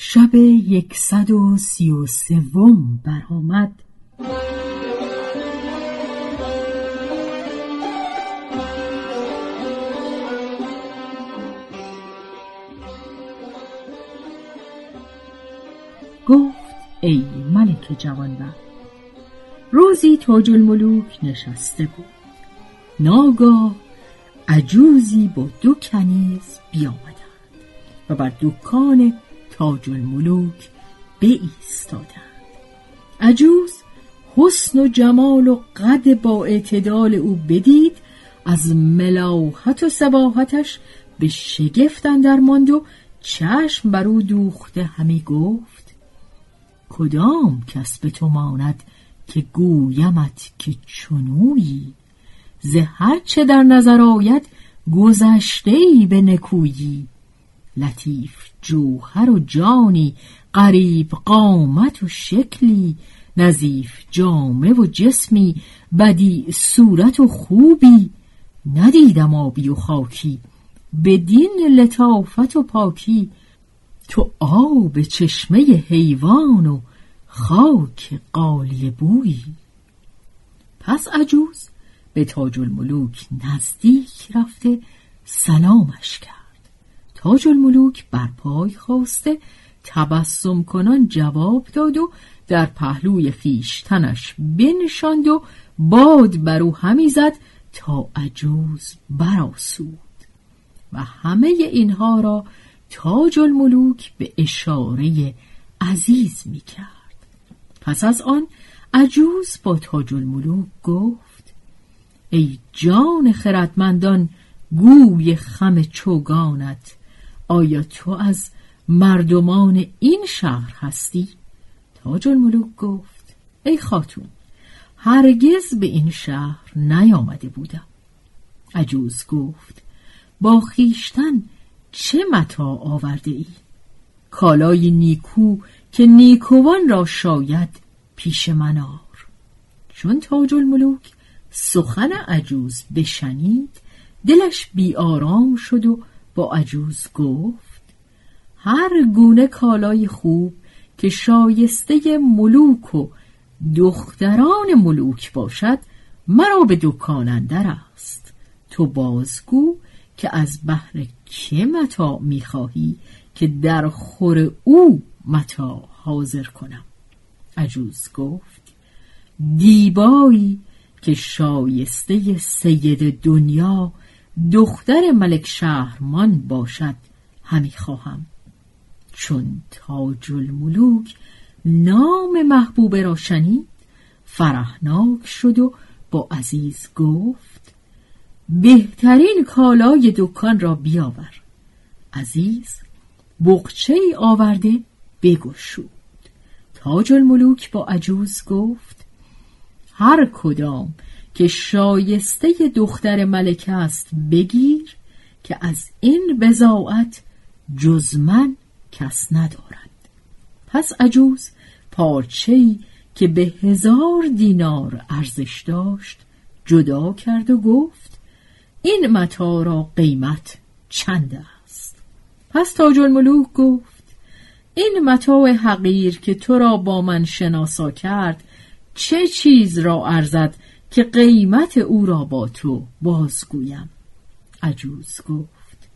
شب یکصد و سی و سوم برآمد. گفت ای ملک جوانبخت روزی تاج الملوک نشسته بود. ناگاه عجوزی با دو کنیز بیامدند و بر دکان تاج الملوک بایستادند. عجوز حسن و جمال و قد با اعتدال او بدید از ملاحت و سباحتش به شگفت اندر ماند و چشم بر او دوخته همی گفت کدام کس به تو ماند که گویمت که چنویی؟ ز هر چه در نظر آید گذشته ای به نکویی؟ لطیف جوهر و جانی قریب قامت و شکلی نظیف جامه و جسمی بدی صورت و خوبی. ندیدم آبی و خاکی بدین لطافت و پاکی. تو آب چشمه حیوان و خاک قالی بویی پس عجوز به تاج الملوک نزدیک رفته سلامش کرد. تاج الملوک بر پای خواسته تبسم کنان جواب داد و در پهلوی خیشتنش بنشاند و باد بر او همی زد تا عجوز براسود و همه اینها را تاج الملوک به اشاره عزیز می کرد. پس از آن عجوز با تاج الملوک گفت ای جان خردمندان گوی خم چوگانت آیا تو از مردمان این شهر هستی؟ تاج الملوک گفت ای خاتون هرگز به این شهر نیامده بودم عجوز گفت با خیشتن چه متا آورده ای؟ کالای نیکو که نیکوان را شاید پیش من آر چون تاج الملوک سخن عجوز بشنید دلش بی آرام شد و با عجوز گفت هر گونه کالای خوب که شایسته ملوک و دختران ملوک باشد مرا به دکان اندر است. تو بازگو که از بحر که متا می‌خواهی که در خور او متا حاضر کنم؟ عجوز گفت دیبایی که شایسته سید دنیا دختر ملک شهرمان باشد همی خواهم. چون تاج الملوک نام محبوبه را شنید فرحناک شد و با عزیز گفت بهترین کالای دکان را بیاور. عزیز بقچه ای آورده بگشود تاج الملوک با عجوز گفت هر کدام که شایسته دختر ملکه است بگیر که از این بزاعت جز من کس ندارد. پس عجوز پارچه‌ای که به هزار دینار ارزش داشت جدا کرد و گفت این متا را قیمت چند است؟ پس تاج الملوک گفت این متاع حقیر که تو را با من شناسا کرد چه چیز را ارزد که قیمت او را با تو بازگویم. عجوز گفت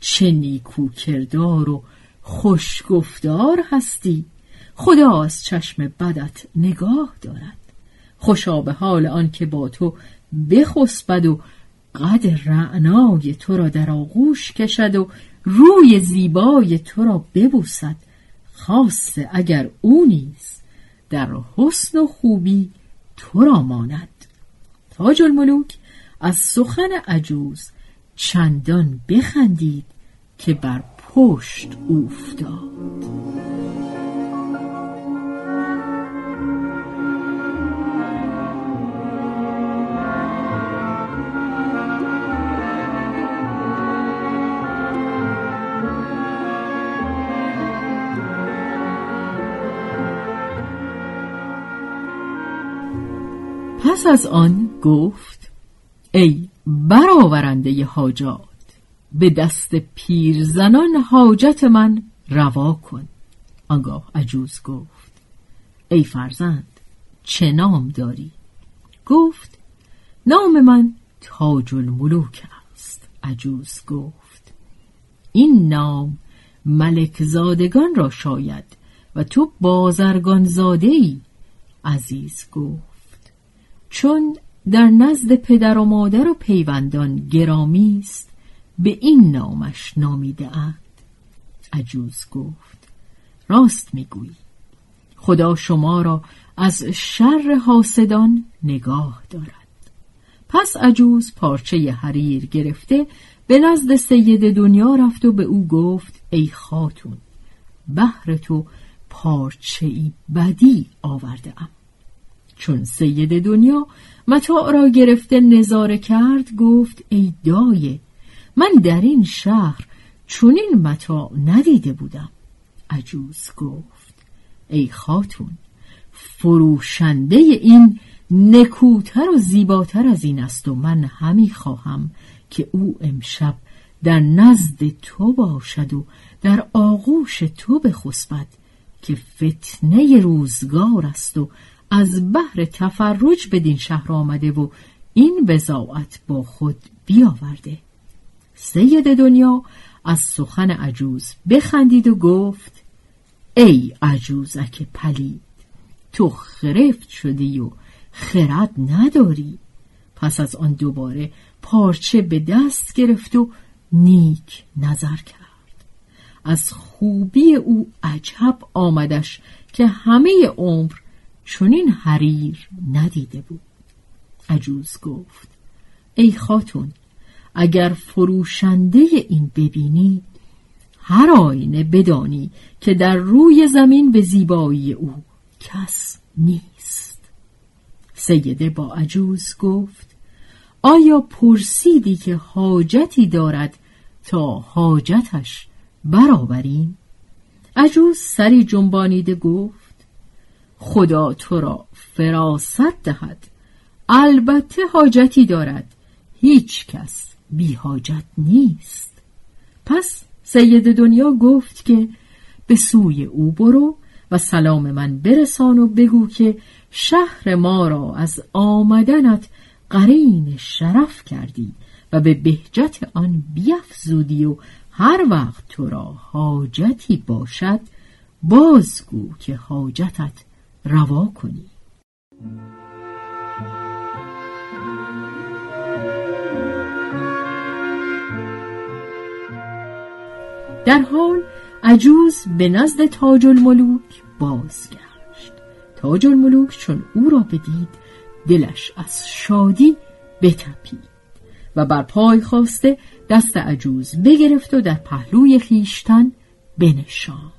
چه نیکو کردار و خوشگفتار هستی. خدا از چشم بدت نگاه دارد. خوشا به حال آن که با تو بخسبد و قد رعنای تو را در آغوش کشد و روی زیبای تو را ببوسد. خاصه اگر او نیز در حسن و خوبی تو را ماند. تاج الملوک از سخن عجوز چندان بخندید که بر پشت افتاد پس از آن گفت ای برآورنده حاجات به دست پیرزنان حاجت من روا کن. آنگاه عجوز گفت ای فرزند چه نام داری؟ گفت نام من تاج الملوک است. عجوز گفت این نام ملک زادگان را شاید و تو بازرگان زاده ای عزیز گفت چون در نزد پدر و مادر و پیوندان گرامی است. به این نامش نامیده اند. عجوز گفت راست می‌گویی. خدا شما را از شر حاسدان نگاه دارد. پس عجوز پارچه حریر گرفته به نزد سید دنیا رفت و به او گفت ای خاتون بهر تو پارچه ای بدی آورده ام. چون سید دنیا متاع را گرفته نظاره کرد گفت ای دایه من در این شهر چونین متاع ندیده بودم. عجوز گفت ای خاتون فروشنده این نکوتر و زیباتر از این است و من همی خواهم که او امشب در نزد تو باشد و در آغوش تو بخسبد که فتنه روزگار است و از بحر تفرج بدین شهر آمده و این بزاعت با خود بیاورده. سید دنیا از سخن عجوز بخندید و گفت ای عجوزک پلید تو خرفت شدی و خرد نداری. پس از آن دوباره پارچه به دست گرفت و نیک نظر کرد. از خوبی او عجب آمدش که همه عمر چنین حریر ندیده بود. عجوز گفت ای خاتون اگر فروشنده این ببینی هر آینه بدانی که در روی زمین به زیبایی او کس نیست. سیده با عجوز گفت آیا پرسیدی که حاجتی دارد تا حاجتش برآوریم؟ عجوز سری جنبانیده گفت خدا تو را فراست دهد. البته حاجتی دارد. هیچ کس بی حاجت نیست. پس سید دنیا گفت که به سوی او برو و سلام من برسان و بگو که شهر ما را از آمدنت قرین شرف کردی و به بهجت آن بیفزودی و هر وقت تو را حاجتی باشد بازگو که حاجتت روا کنی. در حال عجوز به نزد تاج الملوک بازگشت. تاج الملوک چون او را بدید دلش از شادی بتپید و بر پای خواسته دست عجوز بگرفت و در پهلوی خیشتن بنشاند.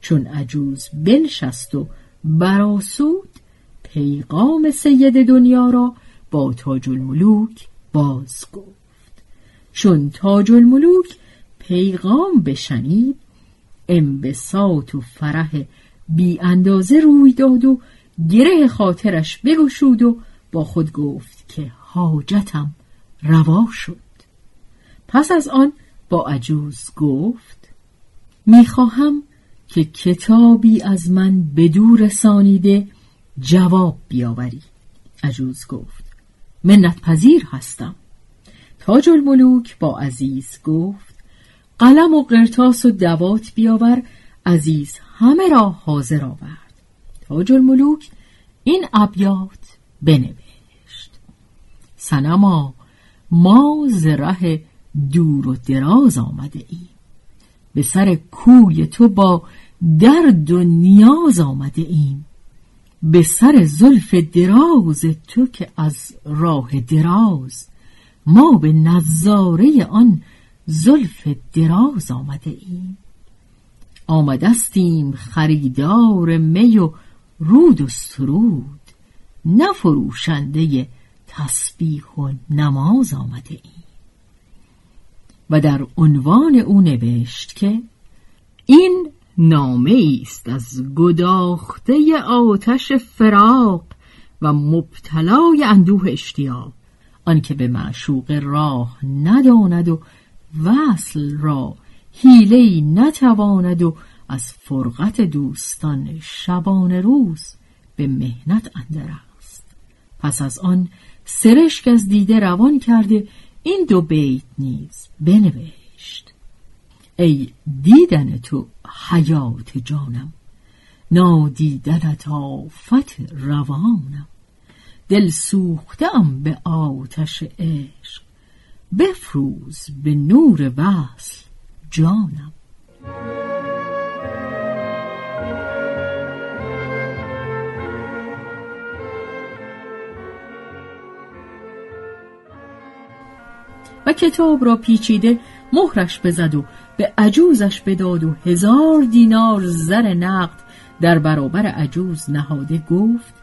چون عجوز بنشست و براسود پیغام سید دنیا را با تاج الملوک باز گفت. چون تاج الملوک پیغام بشنید انبساط و فرح بی اندازه روی داد و گره خاطرش بگشود و با خود گفت که حاجتم روا شد. پس از آن با عجوز گفت می‌خواهم که کتابی از من بدور رسانیده جواب بیاوری. عجوز گفت منت پذیر هستم. تاج الملوک با عزیز گفت قلم و قرتاس و دوات بیاور عزیز همه را حاضر آورد. تاج الملوک این ابیات بنوشت. سنما ما زره دور و دراز آمده ایم. به سر کوی تو با درد و نیاز آمده ایم. به سر زلف دراز تو که از راه دراز. ما به نظاره آن زلف دراز آمده ایم. آمدستیم خریدار می و رود و سرود. نفروشنده تسبیح و نماز آمده ایم. و در عنوان او نوشت که این نامه است از گداخته آتش فراق و مبتلای اندوه اشتیاق آنکه به معشوق راه نداند و وصل را حیله نتواند و از فرقت دوستان شبان روز به مهنت اندر است. پس از آن سرشک از دیده روان کرده این دو بیت نیز بنوشت. ای دیدن تو حیات جانم نادیدنت آفت روانم. دل سوختم به آتش عشق بفروز به نور وصل جانم. و کتاب را پیچیده مهرش بزد و به عجوزش بداد و هزار دینار زر نقد در برابر عجوز نهاده گفت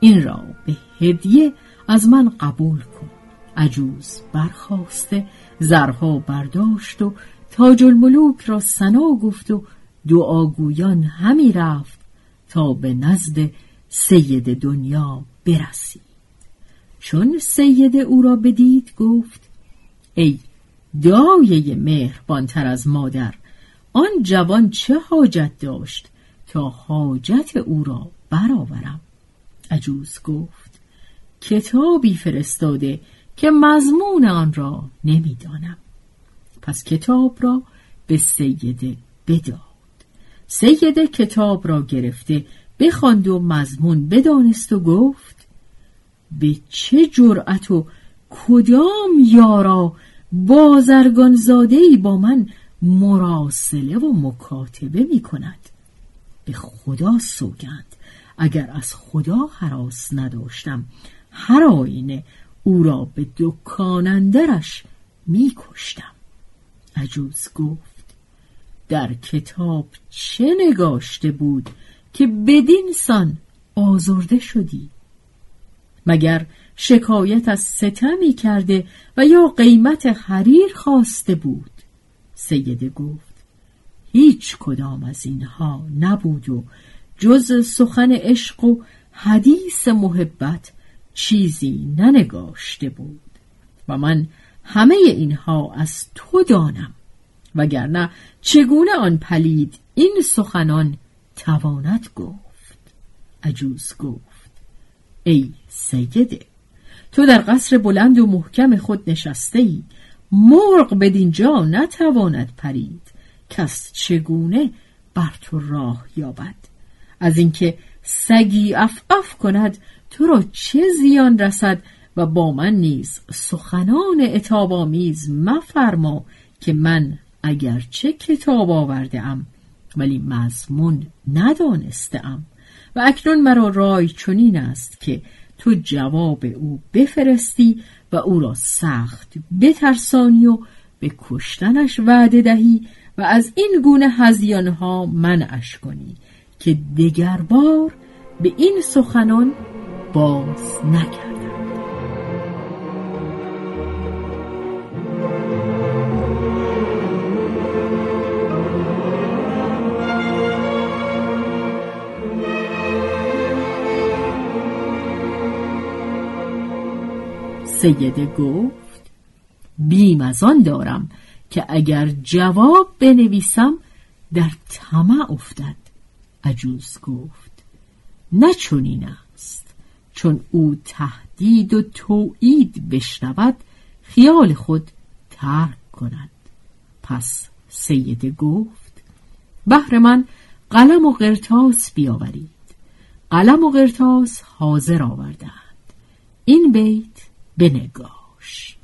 این را به هدیه از من قبول کن. عجوز برخواسته زرها برداشت و تاج الملوک را سنا گفت و دعاگویان همی رفت تا به نزد سید دنیا برسید. چون سید او را بدید گفت ای دایه مهربانتر از مادر. آن جوان چه حاجت داشت تا حاجت او را برآورم؟ عجوز گفت کتابی فرستاده که مضمون آن را نمی‌دانم. پس کتاب را به سیده بداد. سیده کتاب را گرفته بخواند و مضمون بدانست و گفت به چه جرأت و کدام یارا بازرگان ای با من مراسله و مکاتبه می کند به خدا سوگند اگر از خدا حراس نداشتم هر آینه او را به دکانندرش می کشتم عجوز گفت در کتاب چه نگاشته بود که بدین سان آزرده شدی؟ مگر شکایت از ستمی کرده و یا قیمت حریر خواسته بود. سیده گفت هیچ کدام از اینها نبود و جز سخن عشق و حدیث محبت چیزی ننگاشته بود. و من همه اینها از تو دانم وگرنه چگونه آن پلید این سخنان تواند گفت. عجوز گفت ای سیده تو در قصر بلند و محکم خود نشسته ای مرغ بدینجا نتواند پرید. کس چگونه بر تو راه یابد؟ از اینکه سگی عف عف کند تو را چه زیان رسد؟ و با من نیز سخنان اتابامیز مفرما که من اگرچه کتاب آورده ام ولی مضمون ندانسته ام و اکنون مرا رای چنین است که تو جواب او بفرستی و او را سخت بترسانی و به کشتنش وعده دهی و از این گونه هزیانها منعش کنی که دگربار به این سخنان باز نکرد سیده گفت بیم از آن دارم که اگر جواب بنویسم در طمع افتد. عجوز گفت نه چونی است. چون او تهدید و توعید بشنود خیال خود ترک کند. پس سیده گفت بهر من قلم و قرتاس بیاورید. قلم و قرتاس حاضر آوردند. این بیت بنگاشت.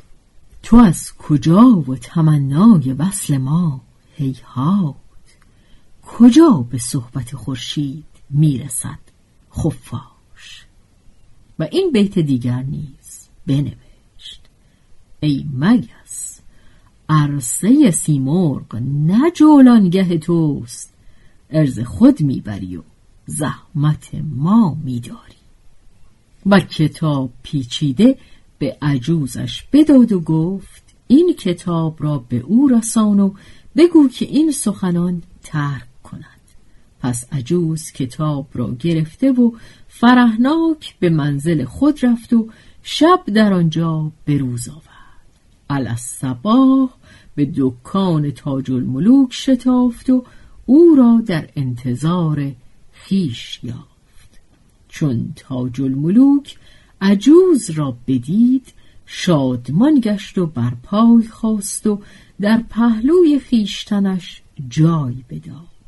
تو از کجا و تمنای وصل ما هیهات کجا به صحبت خورشید می‌رسد خفاش؟ و این بیت دیگر نیز بنوشت. ای مگس عرصه سیمرغ نه جولانگه توست. ارز خود می‌بری و زحمت ما میداری. و کتاب پیچیده به عجوزش بداد و گفت این کتاب را به او رسان و بگو که این سخنان ترک کند. پس عجوز کتاب را گرفته و فرهناک به منزل خود رفت و شب در آنجا به روز آورد. الصباح به دکان تاج الملوک شتافت و او را در انتظار خیش یافت. چون تاج الملوک عجوز را بدید شادمان گشت و بر پای خواست و در پهلوی خیشتنش جای بداد.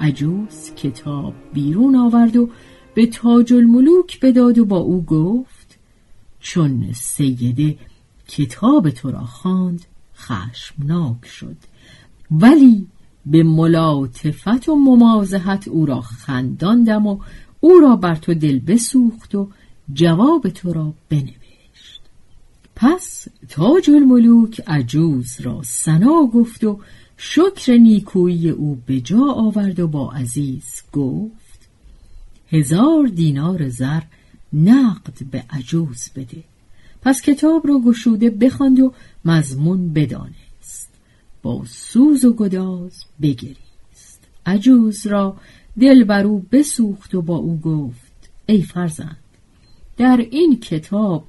عجوز کتاب بیرون آورد و به تاج الملوک بداد و با او گفت چون سیده کتاب تو را خواند خشمناک شد. ولی به ملاطفت و ممازحت او را خنداندم و او را بر تو دل بسوخت و جواب تو را بنوشت. پس تاج الملوک عجوز را سنا گفت و شکر نیکویی او به جا آورد و با عزیز گفت هزار دینار زر نقد به عجوز بده. پس کتاب را گشوده بخواند و مضمون بدانست. با سوز و گداز بگریست. عجوز را دل بر او بسوخت و با او گفت ای فرزند در این کتاب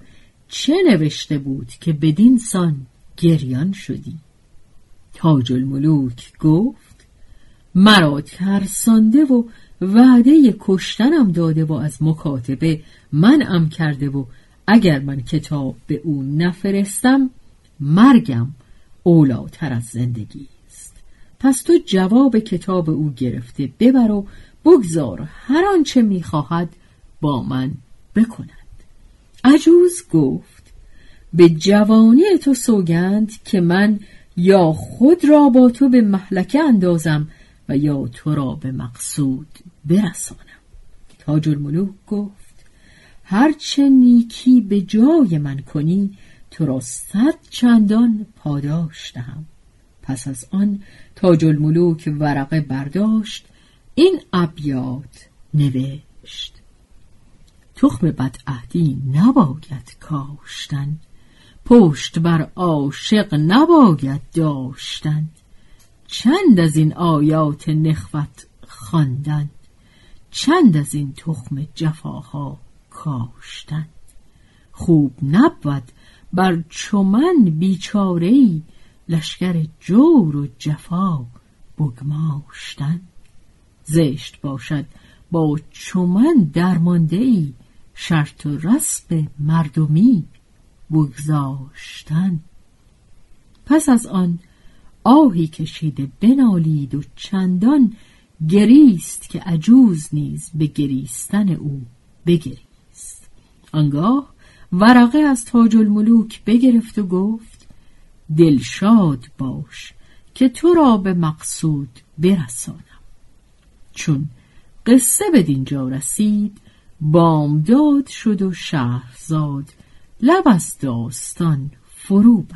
چه نوشته بود که بدین سان گریان شدی؟ تاج الملوک گفت مرا ترسانده و وعده کشتنم داده و از مکاتبه منعم کرده و اگر من کتاب به او نفرستم مرگم اولاتر از زندگی است. پس تو جواب کتاب او گرفته ببر و بگذار هر آنچه می‌خواهد با من بکند. عجوز گفت به جوانی تو سوگند که من یا خود را با تو به محلکه اندازم و یا تو را به مقصود برسانم. تاج الملوک گفت هرچه نیکی به جای من کنی تو را صد چندان پاداش دهم. پس از آن تاج الملوک ورقه برداشت این ابیات نوشت. تخم بدعهدی نباید کاشتن. پشت بر عاشق نباید داشتن. چند از این آیات نخوت خواندن. چند از این تخم جفاها کاشتن. خوب نبود بر چمن بیچارهای لشکر جور و جفا بگماشتن. زشت باشد با چمن درمانده ای شرط و رسم مردمی بگذاشتن. پس از آن آهی کشیده بنالید و چندان گریست که عجوز نیز به گریستن او بگریست. آنگاه ورقه از تاج الملوک بگرفت و گفت دلشاد باش که تو را به مقصود برسانم. چون قصه به دینجا رسید بامداد شد و شهرزاد لب از داستان فرو به